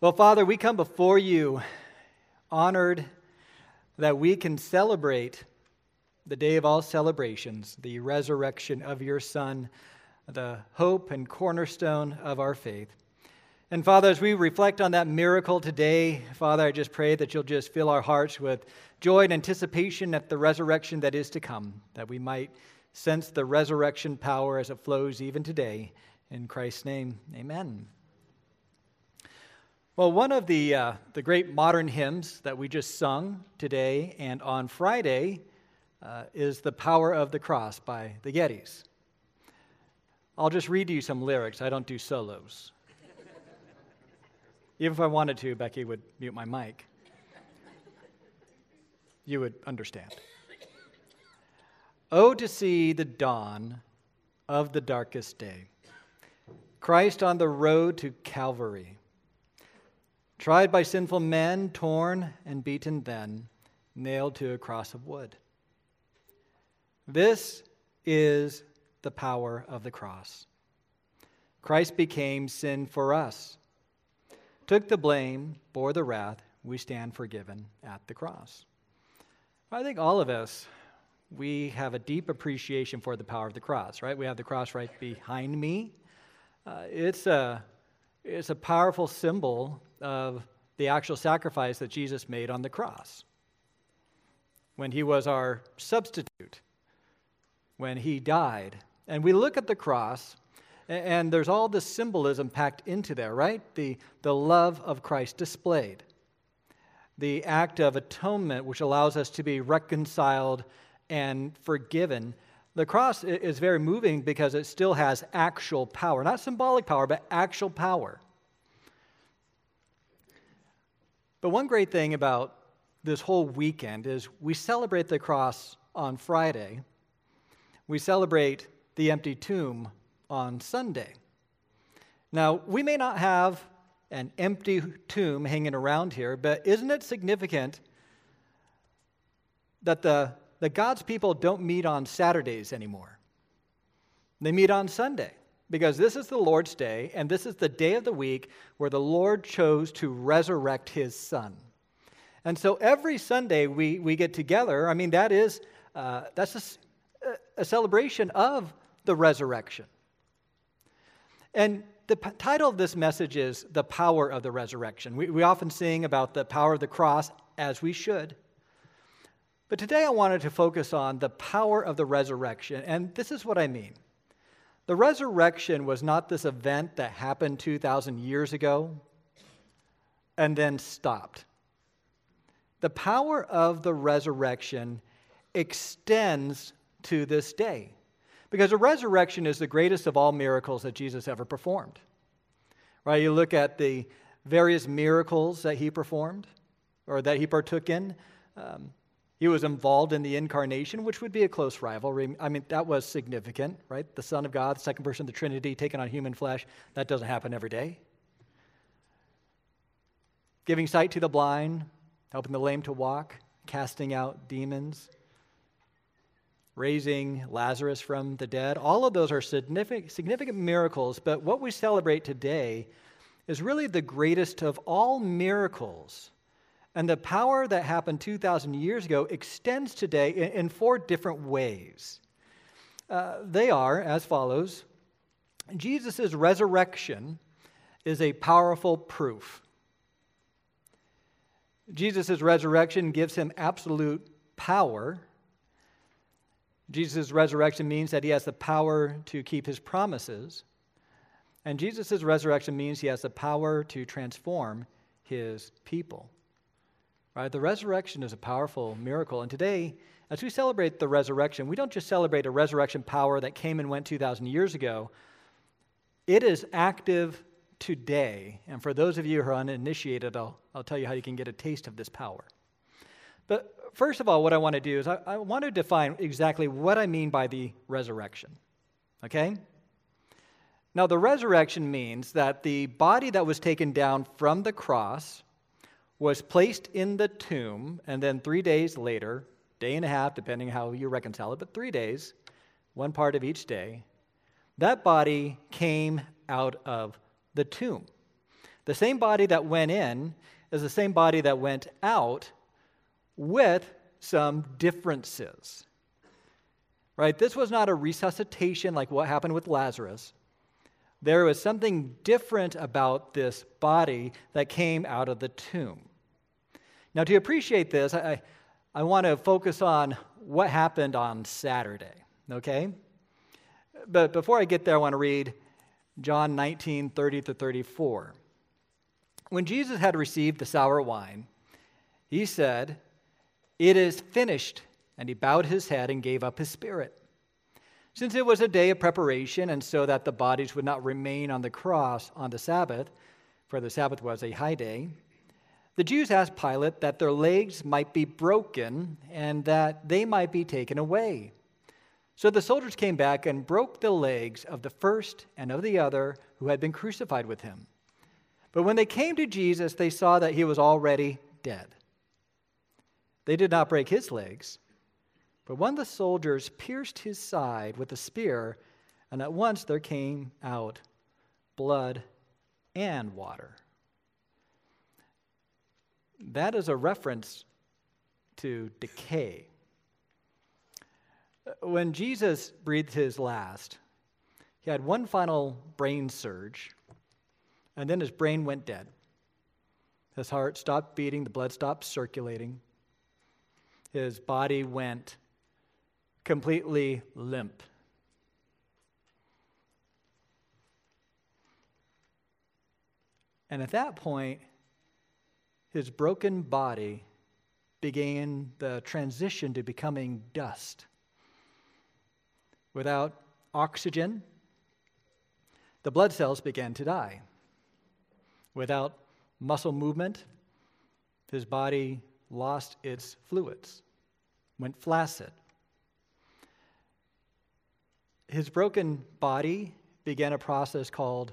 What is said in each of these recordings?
Well, Father, we come before you honored that we can celebrate the day of all celebrations, the resurrection of your Son, the hope and cornerstone of our faith. And Father, as we reflect on that miracle today, Father, I just pray that you'll just fill our hearts with joy and anticipation at the resurrection that is to come, that we might sense the resurrection power as it flows even today. In Christ's name, amen. Well, one of the, uh, the great modern hymns that we just sung today and on Friday uh, is The Power of the Cross by the Gettys. I'll just read you some lyrics. I don't do solos. Even if I wanted to, Becky would mute my mic. You would understand. Oh, to see the dawn of the darkest day. Christ on the road to Calvary tried by sinful men, torn and beaten then, nailed to a cross of wood. This is the power of the cross. Christ became sin for us, took the blame, bore the wrath, we stand forgiven at the cross. I think all of us, we have a deep appreciation for the power of the cross, right? We have the cross right behind me. Uh, it's, a, it's a powerful symbol of the actual sacrifice that Jesus made on the cross. When he was our substitute, when he died. And we look at the cross, and there's all this symbolism packed into there, right? The, the love of Christ displayed, the act of atonement, which allows us to be reconciled and forgiven. The cross is very moving because it still has actual power, not symbolic power, but actual power. But one great thing about this whole weekend is we celebrate the cross on Friday, we celebrate the empty tomb on Sunday. Now, we may not have an empty tomb hanging around here, but isn't it significant that the, the God's people don't meet on Saturdays anymore? They meet on Sunday because this is the Lord's day, and this is the day of the week where the Lord chose to resurrect his son. And so every Sunday we, we get together. I mean, that is uh, that's a, a, celebration of the resurrection. And the p- title of this message is The Power of the Resurrection. We, we often sing about the power of the cross, as we should. But today I wanted to focus on the power of the resurrection, and this is what I mean. The resurrection was not this event that happened 2,000 years ago and then stopped. The power of the resurrection extends to this day because the resurrection is the greatest of all miracles that Jesus ever performed. Right? You look at the various miracles that he performed or that he partook in. Um, he was involved in the incarnation, which would be a close rivalry. I mean, that was significant, right? The Son of God, the second person of the Trinity, taking on human flesh. That doesn't happen every day. Giving sight to the blind, helping the lame to walk, casting out demons, raising Lazarus from the dead. All of those are significant, significant miracles, but what we celebrate today is really the greatest of all miracles and the power that happened 2,000 years ago extends today in, in four different ways. Uh, they are as follows Jesus' resurrection is a powerful proof. Jesus' resurrection gives him absolute power. Jesus' resurrection means that he has the power to keep his promises. And Jesus' resurrection means he has the power to transform his people. Right? The resurrection is a powerful miracle. And today, as we celebrate the resurrection, we don't just celebrate a resurrection power that came and went 2,000 years ago. It is active today. And for those of you who are uninitiated, I'll, I'll tell you how you can get a taste of this power. But first of all, what I want to do is I, I want to define exactly what I mean by the resurrection. Okay? Now, the resurrection means that the body that was taken down from the cross was placed in the tomb, and then three days later, day and a half, depending how you reconcile it, but three days, one part of each day, that body came out of the tomb. The same body that went in is the same body that went out with some differences. Right? This was not a resuscitation like what happened with Lazarus. There was something different about this body that came out of the tomb. Now, to appreciate this, I, I want to focus on what happened on Saturday, okay? But before I get there, I want to read John 19 30 to 34. When Jesus had received the sour wine, he said, It is finished. And he bowed his head and gave up his spirit. Since it was a day of preparation, and so that the bodies would not remain on the cross on the Sabbath, for the Sabbath was a high day, the Jews asked Pilate that their legs might be broken and that they might be taken away. So the soldiers came back and broke the legs of the first and of the other who had been crucified with him. But when they came to Jesus, they saw that he was already dead. They did not break his legs, but one of the soldiers pierced his side with a spear, and at once there came out blood and water. That is a reference to decay. Uh, when Jesus breathed his last, he had one final brain surge and then his brain went dead. His heart stopped beating, the blood stopped circulating. His body went completely limp. And at that point, his broken body began the transition to becoming dust. Without oxygen, the blood cells began to die. Without muscle movement, his body lost its fluids, went flaccid. His broken body began a process called,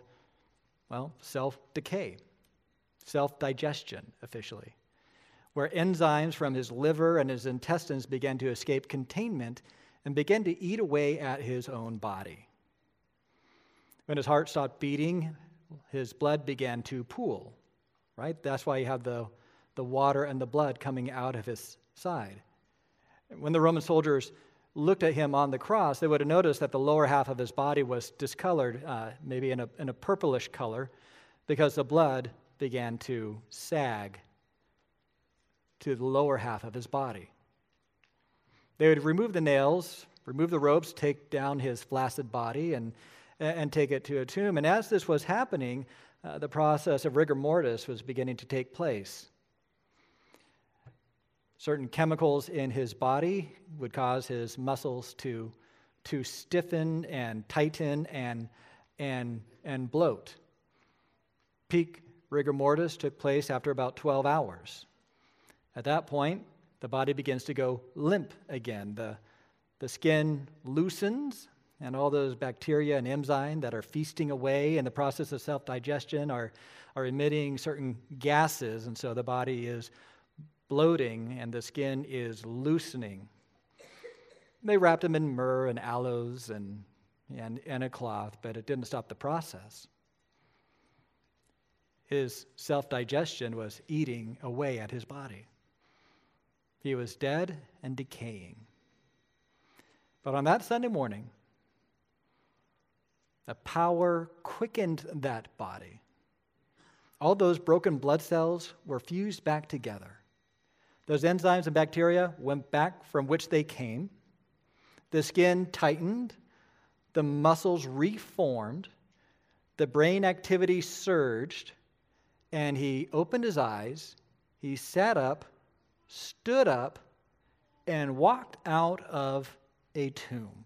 well, self decay, self digestion, officially, where enzymes from his liver and his intestines began to escape containment and began to eat away at his own body. When his heart stopped beating, his blood began to pool, right? That's why you have the, the water and the blood coming out of his side. When the Roman soldiers looked at him on the cross, they would have noticed that the lower half of his body was discolored, uh, maybe in a, in a purplish color, because the blood began to sag to the lower half of his body. They would remove the nails, remove the ropes, take down his flaccid body, and and take it to a tomb. And as this was happening, uh, the process of rigor mortis was beginning to take place. Certain chemicals in his body would cause his muscles to, to stiffen and tighten and, and, and bloat. Peak rigor mortis took place after about 12 hours. At that point, the body begins to go limp again. The, the skin loosens, and all those bacteria and enzymes that are feasting away in the process of self digestion are, are emitting certain gases, and so the body is bloating and the skin is loosening. They wrapped him in myrrh and aloes and, and, and a cloth, but it didn't stop the process. His self digestion was eating away at his body. He was dead and decaying. But on that Sunday morning, the power quickened that body. All those broken blood cells were fused back together. Those enzymes and bacteria went back from which they came. The skin tightened. The muscles reformed. The brain activity surged. And he opened his eyes. He sat up, stood up, and walked out of a tomb.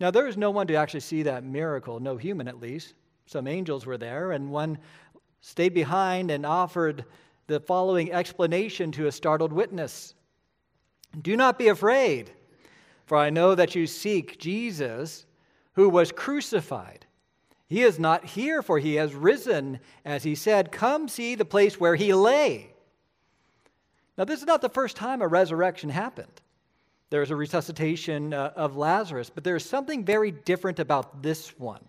Now, there was no one to actually see that miracle, no human at least. Some angels were there, and one stayed behind and offered the following explanation to a startled witness Do not be afraid, for I know that you seek Jesus who was crucified. He is not here, for he has risen, as he said, Come see the place where he lay. Now, this is not the first time a resurrection happened. There's a resuscitation uh, of Lazarus, but there's something very different about this one.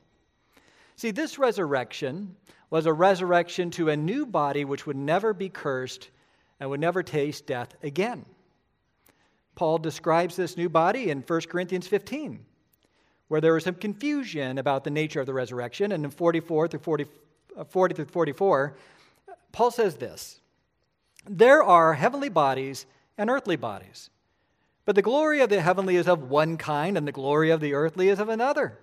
See, this resurrection was a resurrection to a new body which would never be cursed and would never taste death again. Paul describes this new body in 1 Corinthians 15, where there was some confusion about the nature of the resurrection. And in 44 through 40, uh, 40 through 44, Paul says this There are heavenly bodies and earthly bodies, but the glory of the heavenly is of one kind, and the glory of the earthly is of another.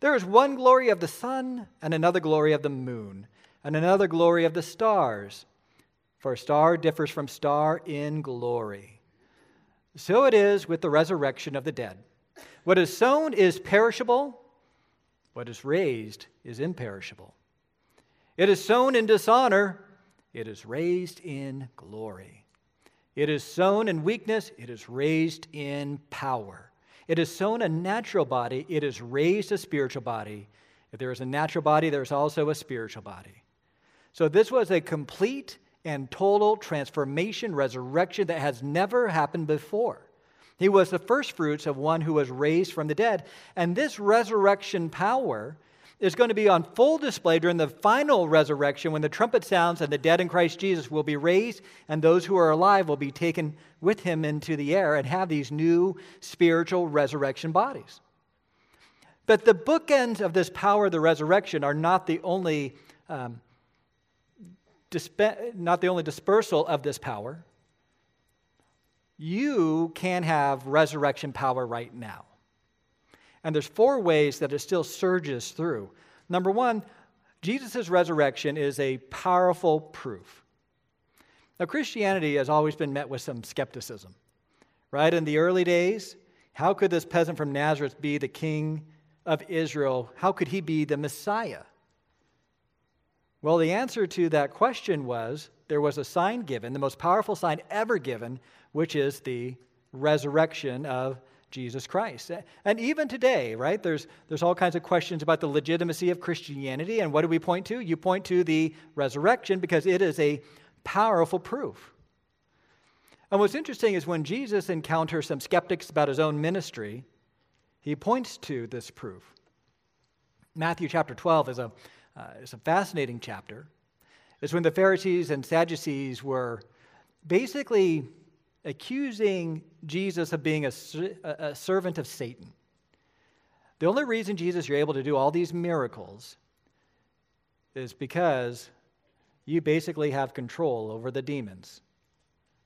There is one glory of the sun, and another glory of the moon, and another glory of the stars. For a star differs from star in glory. So it is with the resurrection of the dead. What is sown is perishable, what is raised is imperishable. It is sown in dishonor, it is raised in glory. It is sown in weakness, it is raised in power. It is sown a natural body, it is raised a spiritual body. If there is a natural body, there is also a spiritual body. So this was a complete and total transformation, resurrection that has never happened before. He was the first fruits of one who was raised from the dead. And this resurrection power is going to be on full display during the final resurrection when the trumpet sounds and the dead in Christ Jesus will be raised, and those who are alive will be taken with him into the air and have these new spiritual resurrection bodies. But the bookends of this power of the resurrection are not the only. Um, disp- not the only dispersal of this power, you can have resurrection power right now. And there's four ways that it still surges through. Number one, Jesus' resurrection is a powerful proof. Now, Christianity has always been met with some skepticism, right? In the early days, how could this peasant from Nazareth be the king of Israel? How could he be the Messiah? Well, the answer to that question was there was a sign given, the most powerful sign ever given, which is the resurrection of Jesus Christ. And even today, right, there's, there's all kinds of questions about the legitimacy of Christianity. And what do we point to? You point to the resurrection because it is a powerful proof. And what's interesting is when Jesus encounters some skeptics about his own ministry, he points to this proof. Matthew chapter 12 is a uh, it's a fascinating chapter, It's when the Pharisees and Sadducees were basically accusing Jesus of being a, a servant of Satan. The only reason, Jesus, you're able to do all these miracles is because you basically have control over the demons.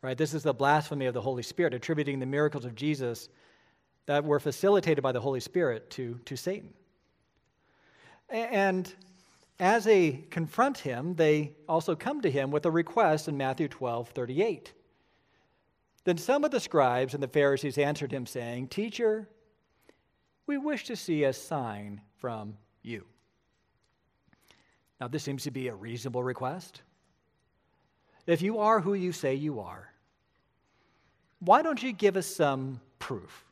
Right? This is the blasphemy of the Holy Spirit, attributing the miracles of Jesus that were facilitated by the Holy Spirit to, to Satan. And as they confront him, they also come to him with a request in Matthew 12 38. Then some of the scribes and the Pharisees answered him, saying, Teacher, we wish to see a sign from you. Now, this seems to be a reasonable request. If you are who you say you are, why don't you give us some proof?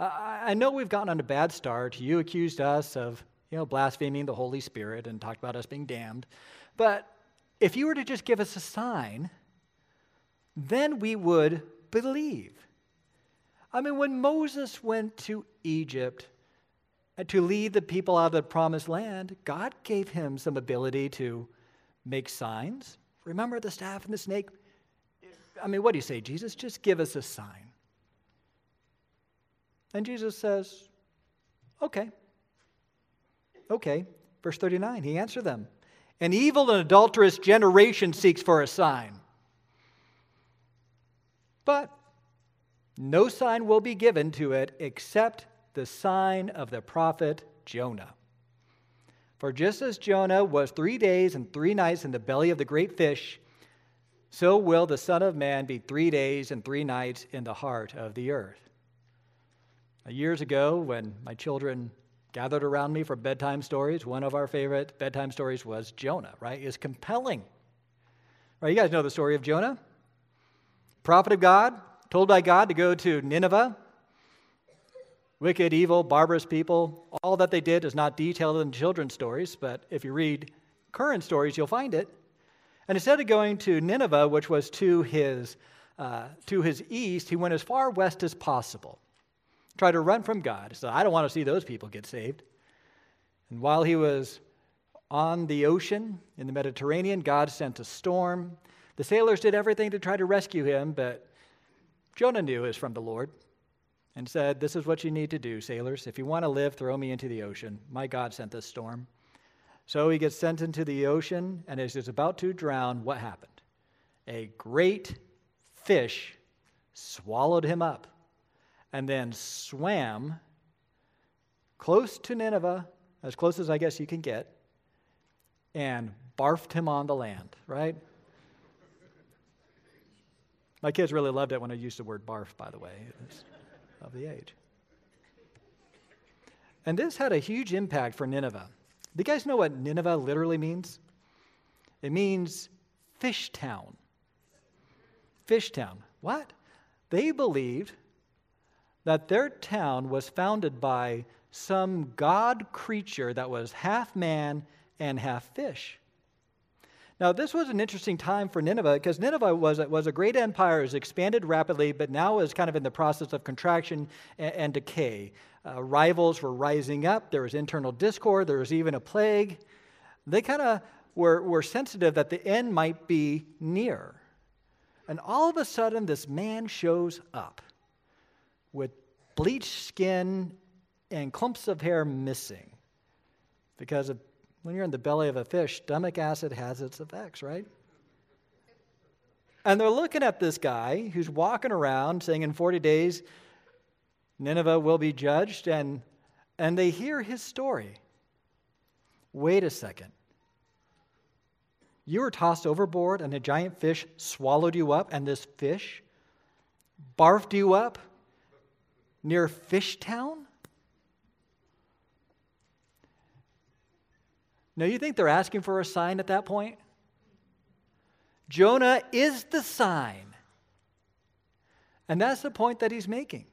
I know we've gotten on a bad start. You accused us of you know, blaspheming the Holy Spirit and talked about us being damned. But if you were to just give us a sign, then we would believe. I mean, when Moses went to Egypt uh, to lead the people out of the promised land, God gave him some ability to make signs. Remember the staff and the snake? I mean, what do you say, Jesus? Just give us a sign. And Jesus says, okay. Okay. Verse 39, he answered them An evil and adulterous generation seeks for a sign. But no sign will be given to it except the sign of the prophet Jonah. For just as Jonah was three days and three nights in the belly of the great fish, so will the Son of Man be three days and three nights in the heart of the earth. Years ago, when my children gathered around me for bedtime stories. One of our favorite bedtime stories was Jonah, right? It's compelling. Right, you guys know the story of Jonah? Prophet of God, told by God to go to Nineveh. Wicked, evil, barbarous people. All that they did is not detailed in children's stories, but if you read current stories, you'll find it. And instead of going to Nineveh, which was to his, uh, to his east, he went as far west as possible tried to run from God. He said, I don't want to see those people get saved. And while he was on the ocean in the Mediterranean. God sent a storm. The sailors did everything to try to rescue him, but Jonah knew it was from the Lord and said, This is what you need to do, sailors. If you want to live, throw me into the ocean. My God sent this storm. So he gets sent into the ocean, and as he's about to drown, what happened? A great fish swallowed him up and then swam close to Nineveh, as close as I guess you can get, and barfed him on the land, right? My kids really loved it when I used the word barf, by the way, of the age. And this had a huge impact for Nineveh. Do you guys know what Nineveh literally means? It means fish town. Fish town. What? They believed that their town was founded by some god creature that was half man and half fish. Now, this was an interesting time for Nineveh because Nineveh was, was a great empire, has expanded rapidly, but now is kind of in the process of contraction and, and decay. Uh, rivals were rising up, there was internal discord, there was even a plague. They kind of were, were sensitive that the end might be near. And all of a sudden, this man shows up with bleached skin and clumps of hair missing because of when you're in the belly of a fish, stomach acid has its effects, right? And they're looking at this guy who's walking around saying, In 40 days, Nineveh will be judged, and, and they hear his story. Wait a second. You were tossed overboard, and a giant fish swallowed you up, and this fish barfed you up near Fishtown? Now, you think they're asking for a sign at that point? Jonah is the sign. And that's the point that he's making.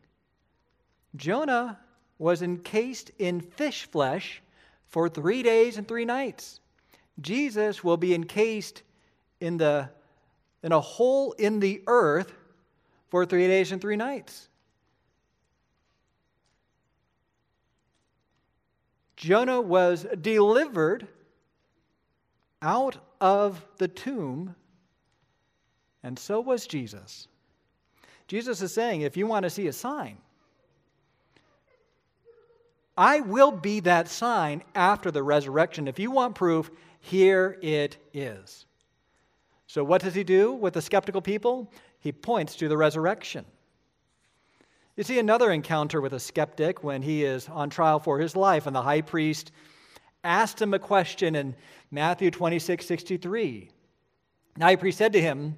Jonah was encased in fish flesh for three days and three nights. Jesus will be encased in, the, in a hole in the earth for three days and three nights. Jonah was delivered out of the tomb, and so was Jesus. Jesus is saying, if you want to see a sign, I will be that sign after the resurrection. If you want proof, here it is. So, what does he do with the skeptical people? He points to the resurrection. You see another encounter with a skeptic when he is on trial for his life, and the high priest asked him a question in Matthew 26 63. The high priest said to him,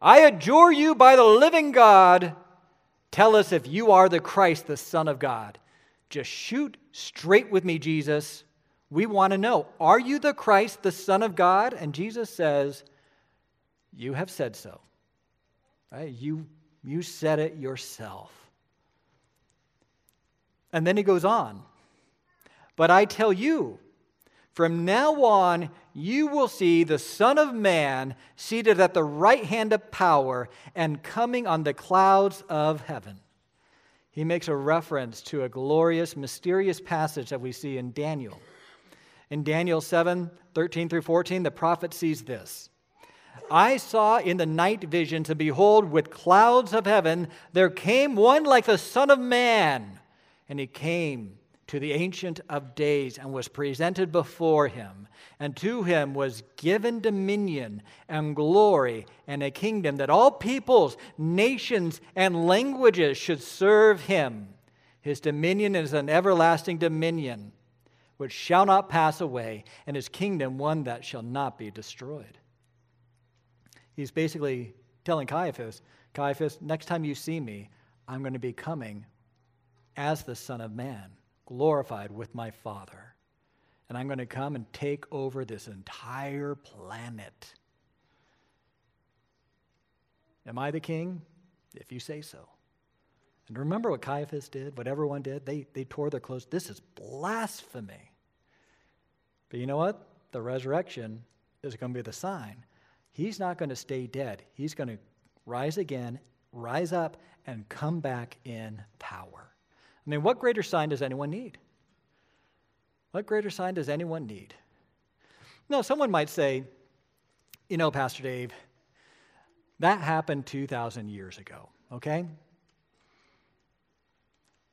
I adjure you by the living God, tell us if you are the Christ, the Son of God. Just shoot straight with me, Jesus. We want to know, are you the Christ, the Son of God? And Jesus says, You have said so. Right? You, you said it yourself. And then he goes on. But I tell you, from now on, you will see the Son of Man seated at the right hand of power and coming on the clouds of heaven. He makes a reference to a glorious, mysterious passage that we see in Daniel. In Daniel 7 13 through 14, the prophet sees this. I saw in the night visions, and behold, with clouds of heaven, there came one like the Son of Man. And he came to the Ancient of Days and was presented before him. And to him was given dominion and glory and a kingdom that all peoples, nations, and languages should serve him. His dominion is an everlasting dominion which shall not pass away, and his kingdom one that shall not be destroyed. He's basically telling Caiaphas, Caiaphas, next time you see me, I'm going to be coming as the Son of Man glorified with my Father. And I'm going to come and take over this entire planet. Am I the king? If you say so. And remember what Caiaphas did, what everyone did? They, they tore their clothes. This is blasphemy. But you know what? The resurrection is going to be the sign. He's not going to stay dead, he's going to rise again, rise up, and come back in power. I mean, what greater sign does anyone need? What greater sign does anyone need? No, someone might say, you know, Pastor Dave, that happened 2,000 years ago, okay?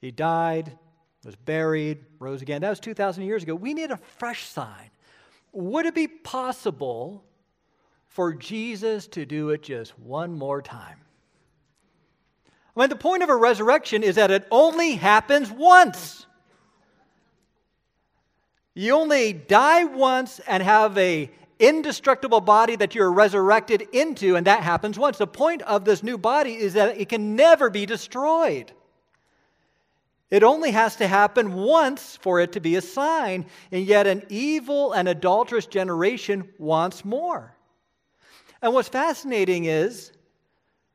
He died, was buried, rose again. That was 2,000 years ago. We need a fresh sign. Would it be possible for Jesus to do it just one more time? I mean, the point of a resurrection is that it only happens once. You only die once and have a indestructible body that you're resurrected into, and that happens once. The point of this new body is that it can never be destroyed. It only has to happen once for it to be a sign, and yet an evil and adulterous generation wants more. And what's fascinating is,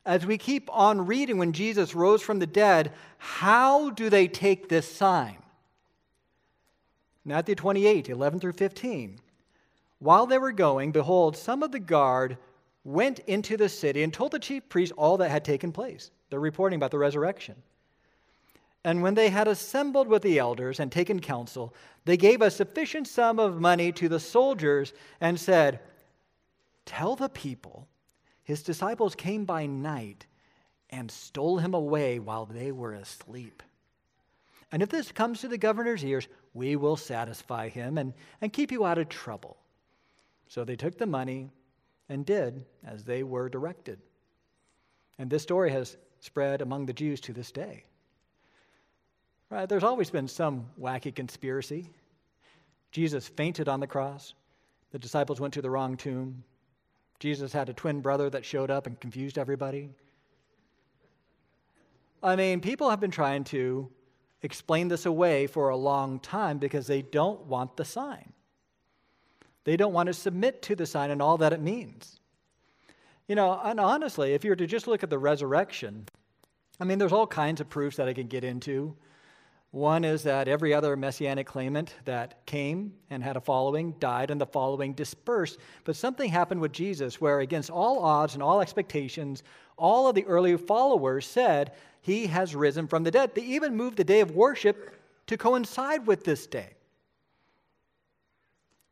as we keep on reading when Jesus rose from the dead, how do they take this sign? Matthew 28, 11 through 15. While they were going, behold, some of the guard went into the city and told the chief priests all that had taken place. They're reporting about the resurrection. And when they had assembled with the elders and taken counsel, they gave a sufficient sum of money to the soldiers and said, Tell the people, his disciples came by night and stole him away while they were asleep. And if this comes to the governor's ears, we will satisfy him and, and keep you out of trouble. So they took the money and did as they were directed. And this story has spread among the Jews to this day. Right? There's always been some wacky conspiracy. Jesus fainted on the cross. The disciples went to the wrong tomb. Jesus had a twin brother that showed up and confused everybody. I mean, people have been trying to explain this away for a long time because they don't want the sign. They don't want to submit to the sign and all that it means. You know, and honestly, if you were to just look at the resurrection, I mean, there's all kinds of proofs that I can get into. One is that every other messianic claimant that came and had a following died, and the following dispersed. But something happened with Jesus where, against all odds and all expectations, all of the early followers said, He has risen from the dead. They even moved the day of worship to coincide with this day.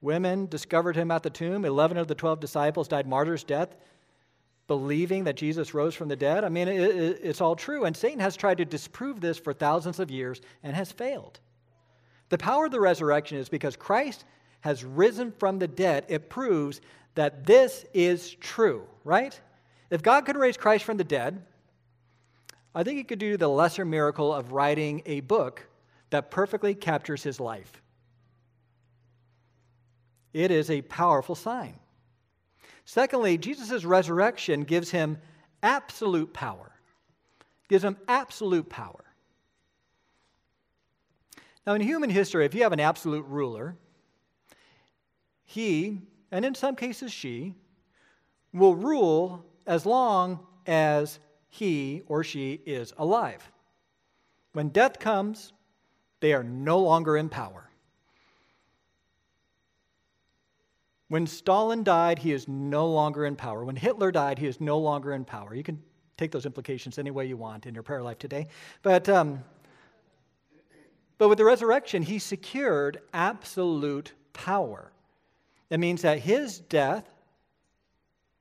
Women discovered him at the tomb. Eleven of the twelve disciples died martyr's death believing that Jesus rose from the dead? I mean, it, it, it's all true. And Satan has tried to disprove this for thousands of years and has failed. The power of the resurrection is because Christ has risen from the dead. It proves that this is true, right? If God could raise Christ from the dead, I think he could do the lesser miracle of writing a book that perfectly captures his life. It is a powerful sign. Secondly, Jesus' resurrection gives him absolute power. Gives him absolute power. Now, in human history, if you have an absolute ruler, he, and in some cases she, will rule as long as he or she is alive. When death comes, they are no longer in power. When Stalin died, he is no longer in power. When Hitler died, he is no longer in power. You can take those implications any way you want in your prayer life today. But, um, but with the resurrection, he secured absolute power. It means that his death,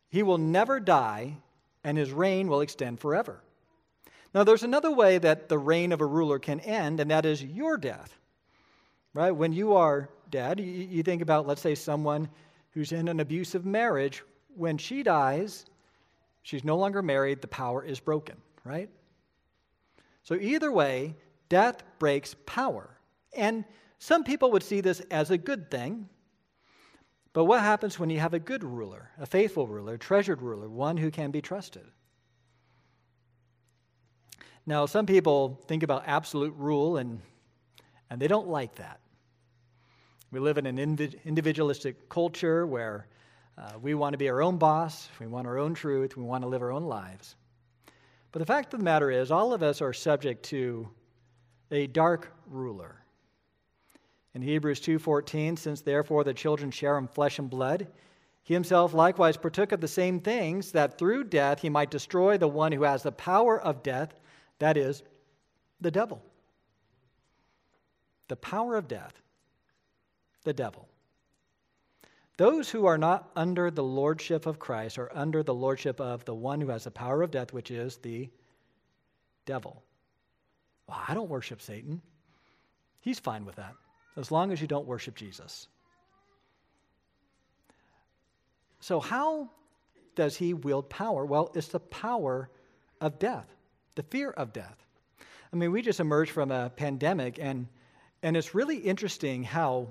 he will never die, and his reign will extend forever. Now, there's another way that the reign of a ruler can end, and that is your death. Right? When you are dead, you think about, let's say, someone who's in an abusive marriage, when she dies, she's no longer married, the power is broken, right? So, either way, death breaks power. And some people would see this as a good thing. But what happens when you have a good ruler, a faithful ruler, a treasured ruler, one who can be trusted? Now, some people think about absolute rule and, and they don't like that. We live in an individualistic culture where uh, we want to be our own boss, we want our own truth, we want to live our own lives. But the fact of the matter is, all of us are subject to a dark ruler. In Hebrews 2:14, since therefore the children share in flesh and blood, he himself likewise partook of the same things, that through death he might destroy the one who has the power of death, that is, the devil. The power of death the devil. Those who are not under the lordship of Christ are under the lordship of the one who has the power of death, which is the devil. Well, I don't worship Satan. He's fine with that, as long as you don't worship Jesus. So, how does he wield power? Well, it's the power of death, the fear of death. I mean, we just emerged from a pandemic, and, and it's really interesting how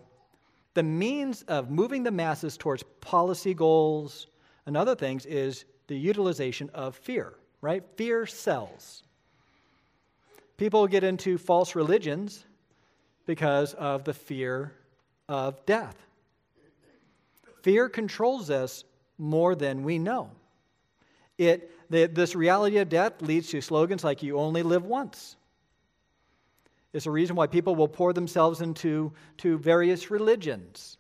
the means of moving the masses towards policy goals and other things is the utilization of fear, right? Fear sells. People get into false religions because of the fear of death. Fear controls us more than we know. It, the, this reality of death leads to slogans like, you only live once. It's a reason why people will pour themselves into to various religions,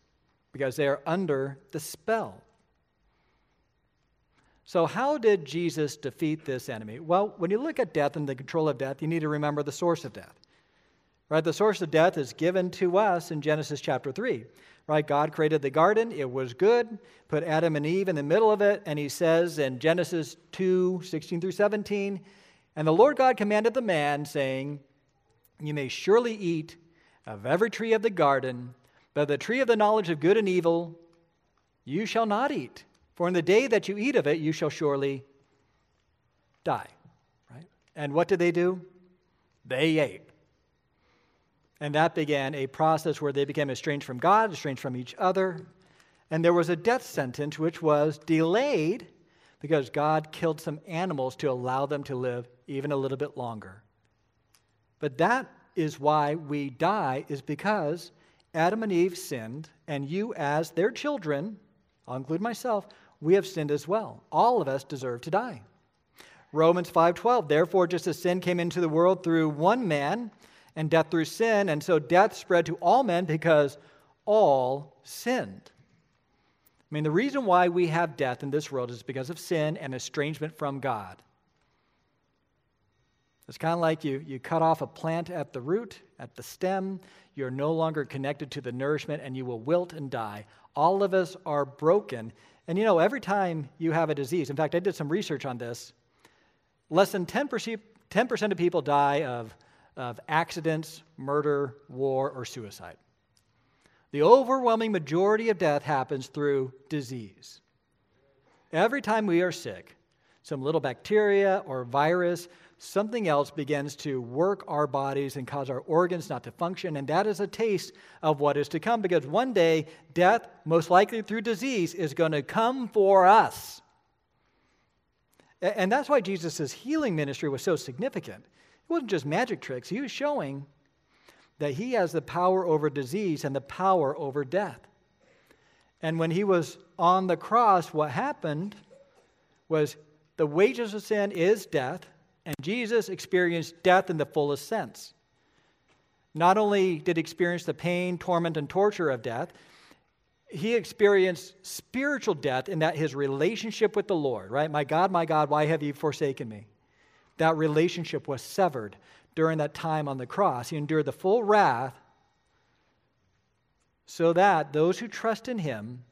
because they are under the spell. So, how did Jesus defeat this enemy? Well, when you look at death and the control of death, you need to remember the source of death. Right? The source of death is given to us in Genesis chapter 3. Right? God created the garden, it was good, put Adam and Eve in the middle of it, and he says in Genesis 2 16 through 17, and the Lord God commanded the man, saying, You may surely eat of every tree of the garden, but the tree of the knowledge of good and evil you shall not eat, for in the day that you eat of it, you shall surely die. Right? And what did they do? They ate. And that began a process where they became estranged from God, estranged from each other. And there was a death sentence which was delayed because God killed some animals to allow them to live even a little bit longer. But that is why we die, is because Adam and Eve sinned, and you, as their children, I'll include myself, we have sinned as well. All of us deserve to die. Romans 5:12 Therefore just as sin came into the world through one man and death through sin. And so death spread to all men because all sinned. I mean, the reason why we have death in this world is because of sin and estrangement from God. It's kind of like you, you cut off a plant at the root, at the stem. You're no longer connected to the nourishment and you will wilt and die. All of us are broken. And you know, every time you have a disease, in fact, I did some research on this, less than 10%, 10% of people die of of accidents, murder, war, or suicide. The overwhelming majority of death happens through disease. Every time we are sick, some little bacteria or virus, something else begins to work our bodies and cause our organs not to function. And that is a taste of what is to come because one day, death, most likely through disease, is going to come for us. And that's why Jesus' healing ministry was so significant. It wasn't just magic tricks, he was showing that he has the power over disease and the power over death. And when he was on the cross, what happened was the wages of sin is death, and Jesus experienced death in the fullest sense. Not only did he experience the pain, torment, and torture of death, he experienced spiritual death in that his relationship with the Lord, right? My God, my God, why have you forsaken me? that relationship was severed during that time on the cross. He endured the full wrath so that those who trust in him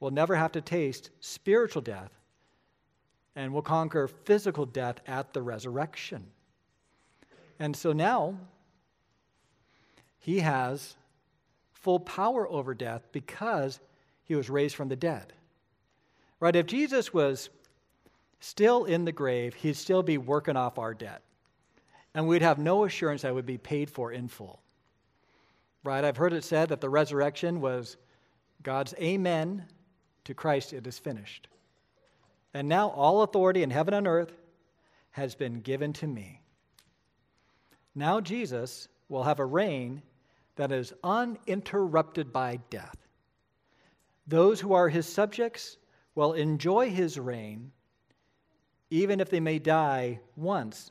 will never have to taste spiritual death and will conquer physical death at the resurrection. And so now he has full power over death because he was raised from the dead. Right? If Jesus was still in the grave, he'd still be working off our debt. And we'd have no assurance that would be paid for in full. Right? I've heard it said that the resurrection was God's amen to Christ, it is finished. And now all authority in heaven and earth has been given to me. Now Jesus will have a reign that is uninterrupted by death. Those who are his subjects will enjoy his reign even if they may die once,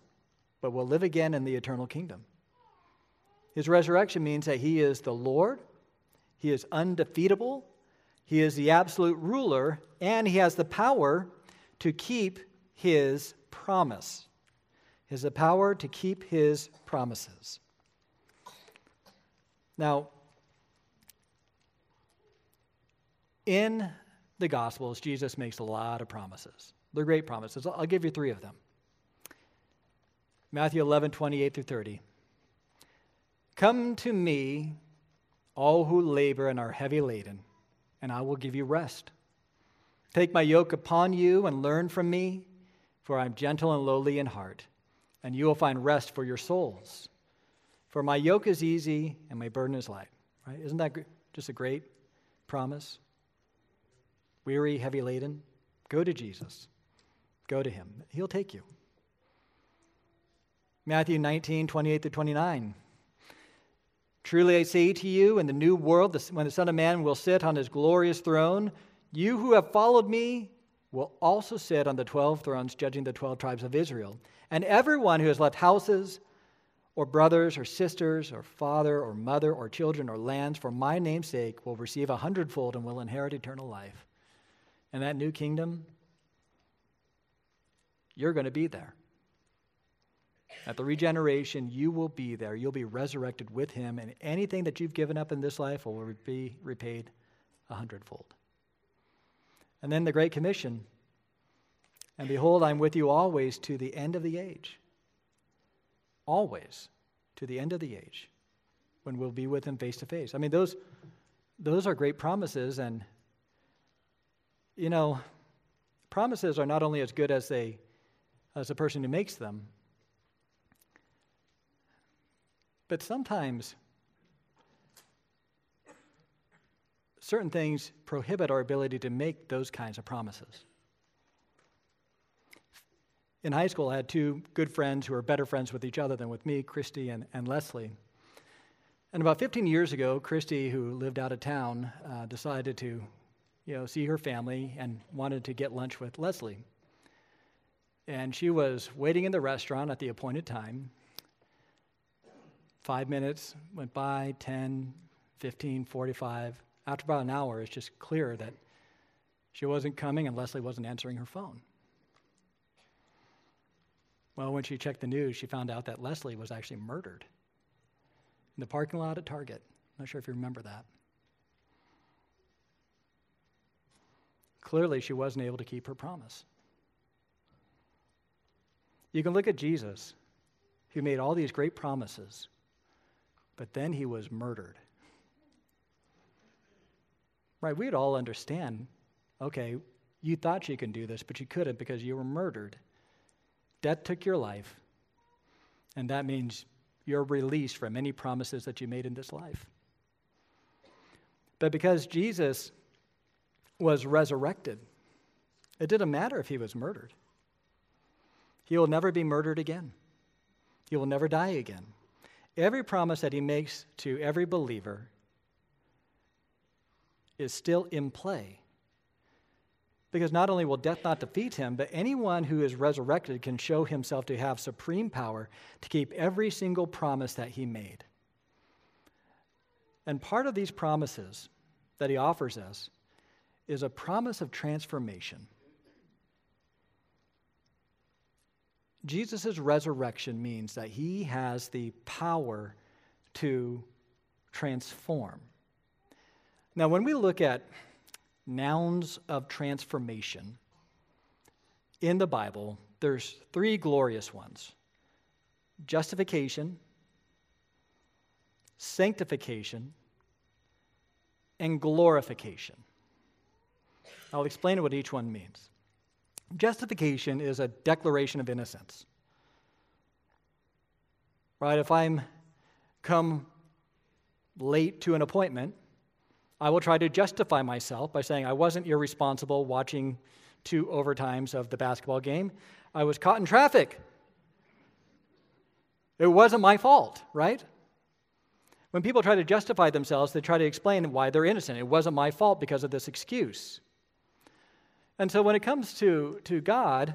but will live again in the eternal kingdom. His resurrection means that he is the Lord, he is undefeatable, he is the absolute ruler, and he has the power to keep his promise. The power to keep his promises. Now, in the Gospels, Jesus makes a lot of promises. They're great promises. I'll give you three of them. Matthew 11, 28 through 30. Come to me, all who labor and are heavy laden, and I will give you rest. Take my yoke upon you and learn from me, for I am gentle and lowly in heart, and you will find rest for your souls. For my yoke is easy and my burden is light. Right? Isn't that just a great promise? Weary, heavy laden, go to Jesus. Go to him. He'll take you. Matthew 19, 28 to 29. Truly I say to you, in the new world, when the Son of Man will sit on his glorious throne, you who have followed me will also sit on the 12 thrones, judging the 12 tribes of Israel. And everyone who has left houses, or brothers, or sisters, or father, or mother, or children, or lands for my name's sake will receive a hundredfold and will inherit eternal life. And that new kingdom, you're going to be there. At the regeneration, you will be there. You'll be resurrected with him, and anything that you've given up in this life will be repaid a hundredfold. And then the Great Commission. And behold, I'm with you always to the end of the age. Always to the end of the age when we'll be with him face to face. I mean, those, those are great promises. And, you know, promises are not only as good as, they, as the person who makes them, But sometimes certain things prohibit our ability to make those kinds of promises. In high school, I had two good friends who were better friends with each other than with me, Christy and, and Leslie. And about 15 years ago, Christy, who lived out of town, uh, decided to you know, see her family and wanted to get lunch with Leslie. And she was waiting in the restaurant at the appointed time, Five minutes went by, 10, 15, 45. After about an hour, it's just clear that she wasn't coming and Leslie wasn't answering her phone. Well, when she checked the news, she found out that Leslie was actually murdered in the parking lot at Target. I'm not sure if you remember that. Clearly, she wasn't able to keep her promise. You can look at Jesus, who made all these great promises, but then he was murdered. Right? We'd all understand okay, you thought you can do this, but you couldn't because you were murdered. Death took your life, and that means you're released from any promises that you made in this life. But because Jesus was resurrected, it didn't matter if he was murdered. He will never be murdered again. He will never die again. Every promise that he makes to every believer is still in play. Because not only will death not defeat him, but anyone who is resurrected can show himself to have supreme power to keep every single promise that he made. And part of these promises that he offers us is a promise of transformation. Jesus' resurrection means that he has the power to transform. Now, when we look at nouns of transformation in the Bible, there's three glorious ones justification, sanctification, and glorification. I'll explain what each one means. Justification is a declaration of innocence. Right? If I'm come late to an appointment, I will try to justify myself by saying I wasn't irresponsible watching two overtimes of the basketball game. I was caught in traffic. It wasn't my fault, right? When people try to justify themselves, they try to explain why they're innocent. It wasn't my fault because of this excuse. And so when it comes to, to God,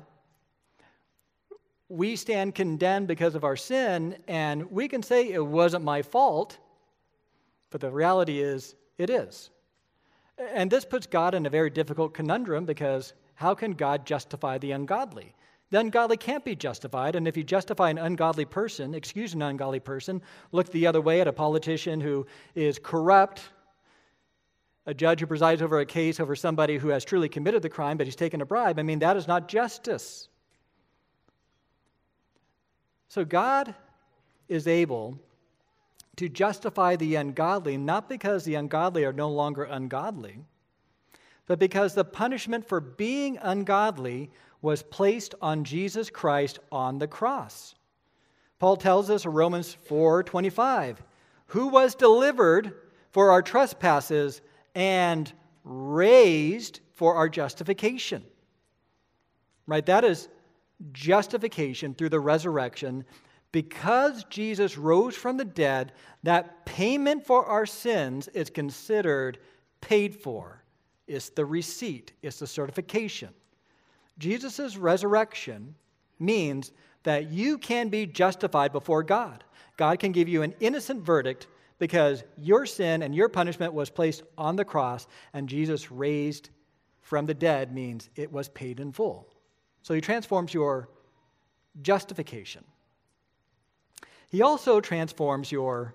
we stand condemned because of our sin, and we can say it wasn't my fault, but the reality is it is. And this puts God in a very difficult conundrum because how can God justify the ungodly? The ungodly can't be justified, and if you justify an ungodly person, excuse an ungodly person, look the other way at a politician who is corrupt, a judge who presides over a case over somebody who has truly committed the crime, but he's taken a bribe. I mean, that is not justice. So God is able to justify the ungodly, not because the ungodly are no longer ungodly, but because the punishment for being ungodly was placed on Jesus Christ on the cross. Paul tells us in Romans 4:25, who was delivered for our trespasses and raised for our justification. Right? That is justification through the resurrection. Because Jesus rose from the dead, that payment for our sins is considered paid for. It's the receipt, it's the certification. Jesus' resurrection means that you can be justified before God. God can give you an innocent verdict because your sin and your punishment was placed on the cross, and Jesus raised from the dead means it was paid in full. So he transforms your justification. He also transforms your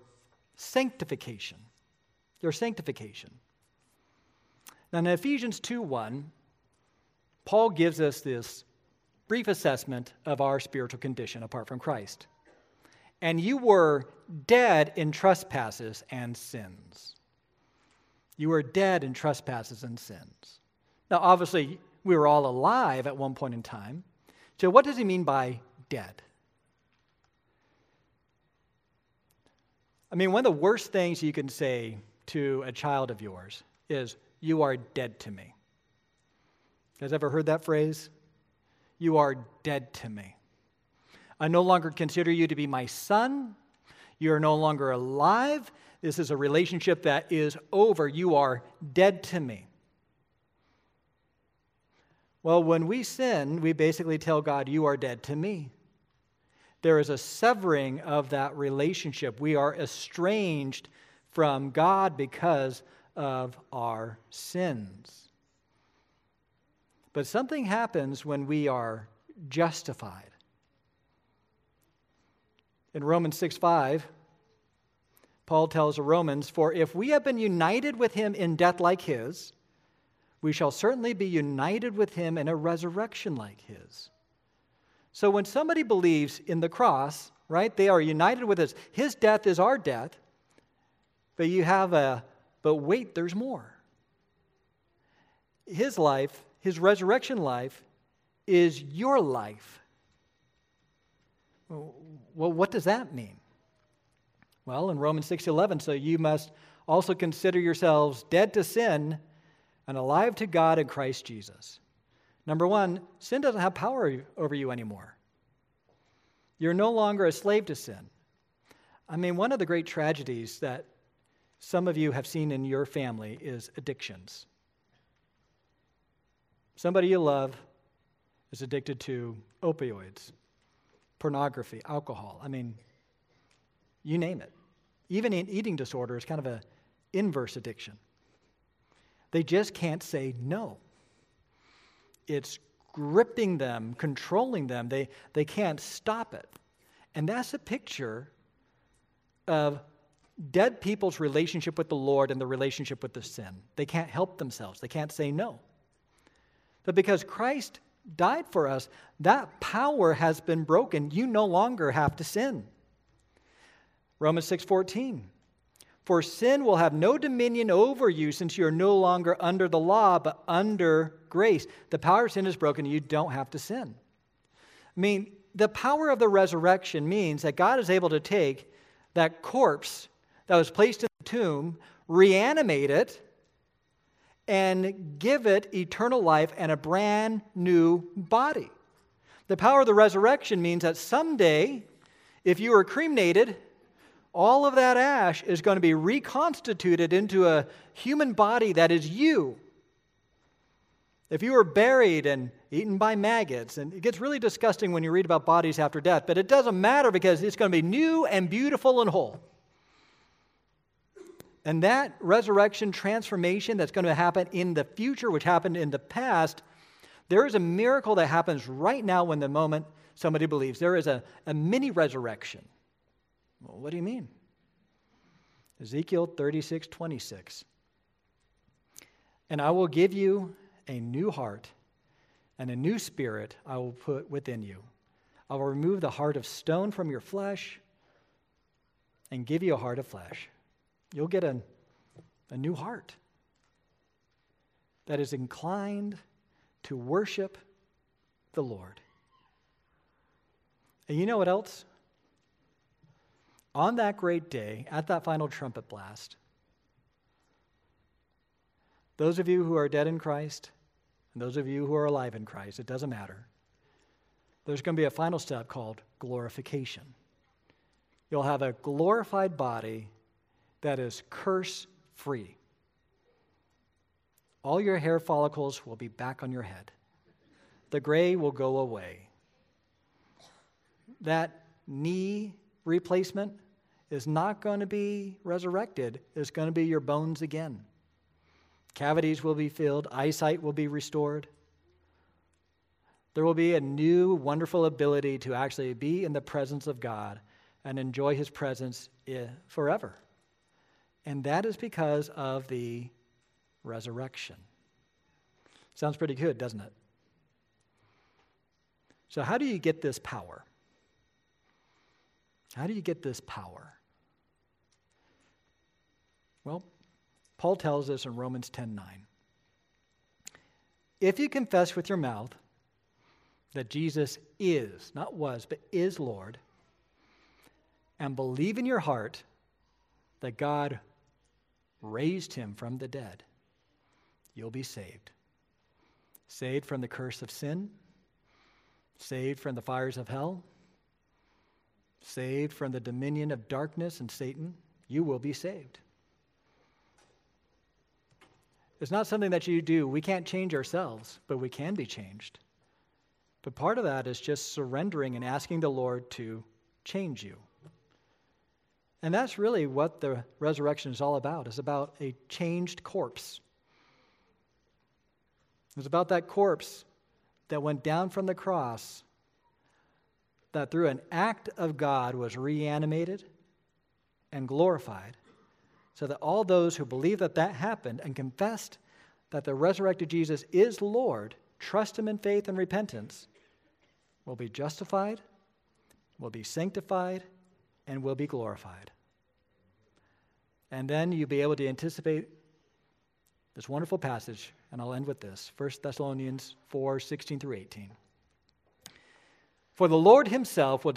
sanctification. Your sanctification. Now, in Ephesians 2 1, Paul gives us this brief assessment of our spiritual condition apart from Christ and you were dead in trespasses and sins. You were dead in trespasses and sins. Now, obviously, we were all alive at one point in time. So, what does he mean by dead? I mean, one of the worst things you can say to a child of yours is, You are dead to me. You guys ever heard that phrase? You are dead to me. I no longer consider you to be my son. You are no longer alive. This is a relationship that is over. You are dead to me. Well, when we sin, we basically tell God, You are dead to me. There is a severing of that relationship. We are estranged from God because of our sins. But something happens when we are justified in Romans 6 5, Paul tells the Romans, For if we have been united with him in death like his, we shall certainly be united with him in a resurrection like his. So when somebody believes in the cross, right, they are united with us. His death is our death, but you have a, but wait, there's more. His life, his resurrection life, is your life. Well, what does that mean? Well, in Romans 6:11, so you must also consider yourselves dead to sin and alive to God in Christ Jesus. Number 1, sin doesn't have power over you anymore. You're no longer a slave to sin. I mean, one of the great tragedies that some of you have seen in your family is addictions. Somebody you love is addicted to opioids, pornography, alcohol. I mean, you name it. Even an eating disorder is kind of an inverse addiction. They just can't say no. It's gripping them, controlling them. They, they can't stop it. And that's a picture of dead people's relationship with the Lord and the relationship with the sin. They can't help themselves, they can't say no. But because Christ died for us, that power has been broken. You no longer have to sin. Romans 6:14 For sin will have no dominion over you since you are no longer under the law but under grace. The power of sin is broken, you don't have to sin. I mean, the power of the resurrection means that God is able to take that corpse that was placed in the tomb, reanimate it, and give it eternal life and a brand new body. The power of the resurrection means that someday, if you are cremated, all of that ash is going to be reconstituted into a human body that is you. If you were buried and eaten by maggots, and it gets really disgusting when you read about bodies after death, but it doesn't matter because it's going to be new and beautiful and whole. And that resurrection transformation that's going to happen in the future, which happened in the past, there is a miracle that happens right now when the moment somebody believes. There is a, a mini resurrection. Well, what do you mean? Ezekiel 36 26. And I will give you a new heart, and a new spirit I will put within you. I will remove the heart of stone from your flesh and give you a heart of flesh. You'll get a, a new heart that is inclined to worship the Lord. And you know what else? On that great day, at that final trumpet blast, those of you who are dead in Christ, and those of you who are alive in Christ, it doesn't matter. There's going to be a final step called glorification. You'll have a glorified body that is curse free. All your hair follicles will be back on your head, the gray will go away. That knee replacement is not going to be resurrected, it's going to be your bones again. Cavities will be filled, eyesight will be restored. There will be a new, wonderful ability to actually be in the presence of God and enjoy His presence eh, forever. And that is because of the resurrection. Sounds pretty good, doesn't it? So, how do you get this power? How do you get this power? Well, Paul tells us in Romans 10 9. If you confess with your mouth that Jesus is, not was, but is Lord, and believe in your heart that God raised him from the dead, you'll be saved. Saved from the curse of sin, saved from the fires of hell, saved from the dominion of darkness and Satan. You will be saved. It's not something that you do. We can't change ourselves, but we can be changed. But part of that is just surrendering and asking the Lord to change you. And that's really what the resurrection is all about. It's about a changed corpse. It's about that corpse that went down from the cross, that through an act of God was reanimated and glorified so that all those who believe that that happened and confessed that the resurrected Jesus is Lord, trust Him in faith and repentance, will be justified, will be sanctified, and will be glorified. And then you'll be able to anticipate this wonderful passage, and I'll end with this 1 Thessalonians 4 16 through 18. For the Lord Himself will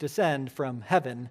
descend from heaven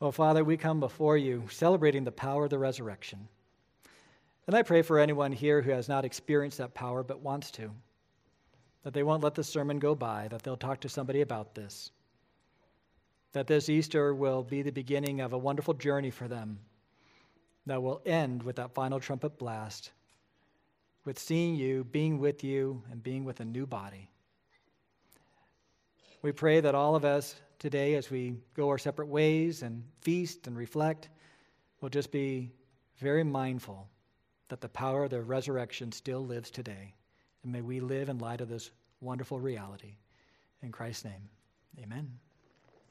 Oh, Father, we come before you celebrating the power of the resurrection. And I pray for anyone here who has not experienced that power but wants to, that they won't let the sermon go by, that they'll talk to somebody about this, that this Easter will be the beginning of a wonderful journey for them that will end with that final trumpet blast, with seeing you, being with you, and being with a new body. We pray that all of us today as we go our separate ways and feast and reflect will just be very mindful that the power of the resurrection still lives today. And may we live in light of this wonderful reality. In Christ's name, amen.